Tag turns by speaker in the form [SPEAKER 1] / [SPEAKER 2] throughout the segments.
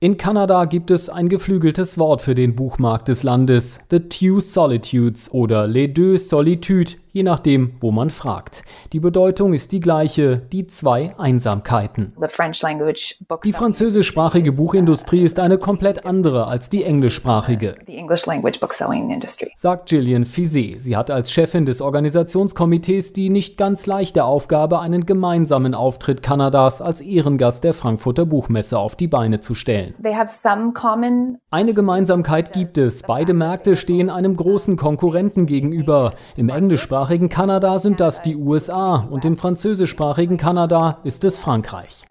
[SPEAKER 1] In Kanada gibt es ein geflügeltes Wort für den Buchmarkt des Landes, The Two Solitudes oder Les Deux Solitudes, je nachdem, wo man fragt. Die Bedeutung ist die gleiche, die zwei Einsamkeiten. Die französischsprachige Buchindustrie ist eine komplett andere als die englischsprachige, sagt Gillian Fizet. Sie hat als Chefin des Organisationskomitees die nicht ganz leichte Aufgabe, einen gemeinsamen Auftritt Kanadas als Ehrengast der Frankfurter Buchmesse auf die Beine zu stellen. Eine Gemeinsamkeit gibt es. Beide Märkte stehen einem großen Konkurrenten gegenüber. Im englischsprachigen englischsprachigen Kanada sind das die USA und im französischsprachigen Kanada ist es Frankreich.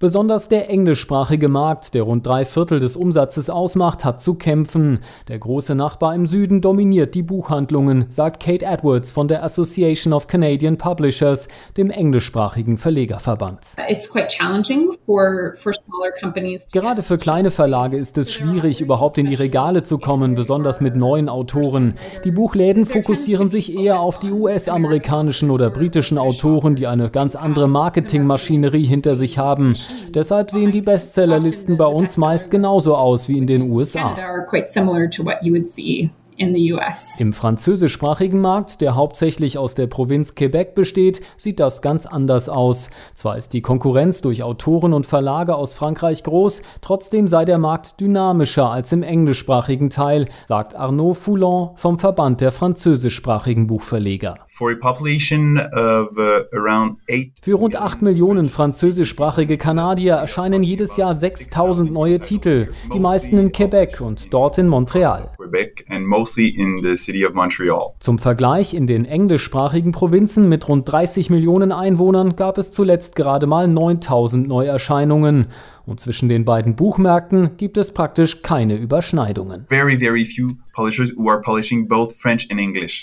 [SPEAKER 1] Besonders der englischsprachige Markt, der rund drei Viertel des Umsatzes ausmacht, hat zu kämpfen. Der große Nachbar im Süden dominiert die Buchhandlungen, sagt Kate Edwards von der Association of Canadian Publishers, dem englischsprachigen Verlegerverband. Gerade für kleine Verlage ist es schwierig, überhaupt in die Regale zu kommen, besonders mit neuen Autoren. Die Buchläden Läden fokussieren sich eher auf die US-amerikanischen oder britischen Autoren, die eine ganz andere Marketingmaschinerie hinter sich haben. Deshalb sehen die Bestsellerlisten bei uns meist genauso aus wie in den USA. Im französischsprachigen Markt, der hauptsächlich aus der Provinz Quebec besteht, sieht das ganz anders aus. Zwar ist die Konkurrenz durch Autoren und Verlage aus Frankreich groß, trotzdem sei der Markt dynamischer als im englischsprachigen Teil, sagt Arnaud Foulon vom Verband der französischsprachigen Buchverleger. Uh, Für rund 8 Millionen französischsprachige Kanadier erscheinen jedes Jahr 6000 neue Titel, die meisten in Quebec und dort in Montreal. Zum Vergleich, in den englischsprachigen Provinzen mit rund 30 Millionen Einwohnern gab es zuletzt gerade mal 9000 Neuerscheinungen. Und zwischen den beiden Buchmärkten gibt es praktisch keine Überschneidungen. Very, very few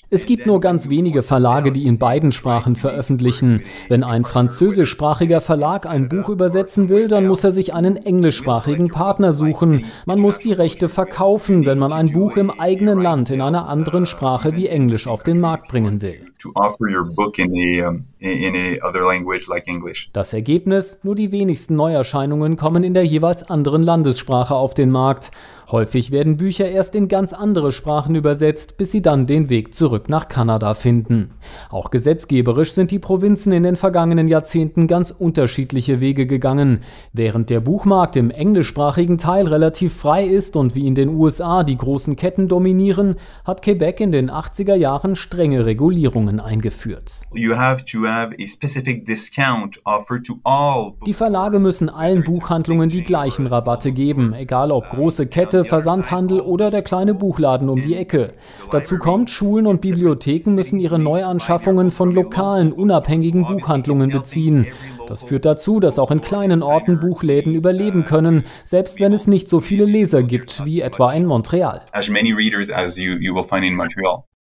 [SPEAKER 1] es gibt nur ganz wenige Verlage, die in beiden Sprachen veröffentlichen. Wenn ein französischsprachiger Verlag ein Buch übersetzen will, dann muss er sich einen englischsprachigen Partner suchen. Man muss die Rechte verkaufen, wenn man ein Buch im eigenen Land in einer anderen Sprache wie Englisch auf den Markt bringen will. Das Ergebnis, nur die wenigsten Neuerscheinungen kommen in der jeweils anderen Landessprache auf den Markt. Häufig werden Bücher erst in ganz andere Sprachen übersetzt, bis sie dann den Weg zurück nach Kanada finden. Auch gesetzgeberisch sind die Provinzen in den vergangenen Jahrzehnten ganz unterschiedliche Wege gegangen. Während der Buchmarkt im englischsprachigen Teil relativ frei ist und wie in den USA die großen Ketten dominieren, hat Quebec in den 80er Jahren strenge Regulierungen eingeführt. Die Verlage müssen allen Buchhandlungen die gleichen Rabatte geben, egal ob große Kette Kette, Versandhandel oder der kleine Buchladen um die Ecke. Dazu kommt, Schulen und Bibliotheken müssen ihre Neuanschaffungen von lokalen, unabhängigen Buchhandlungen beziehen. Das führt dazu, dass auch in kleinen Orten Buchläden überleben können, selbst wenn es nicht so viele Leser gibt wie etwa in Montreal.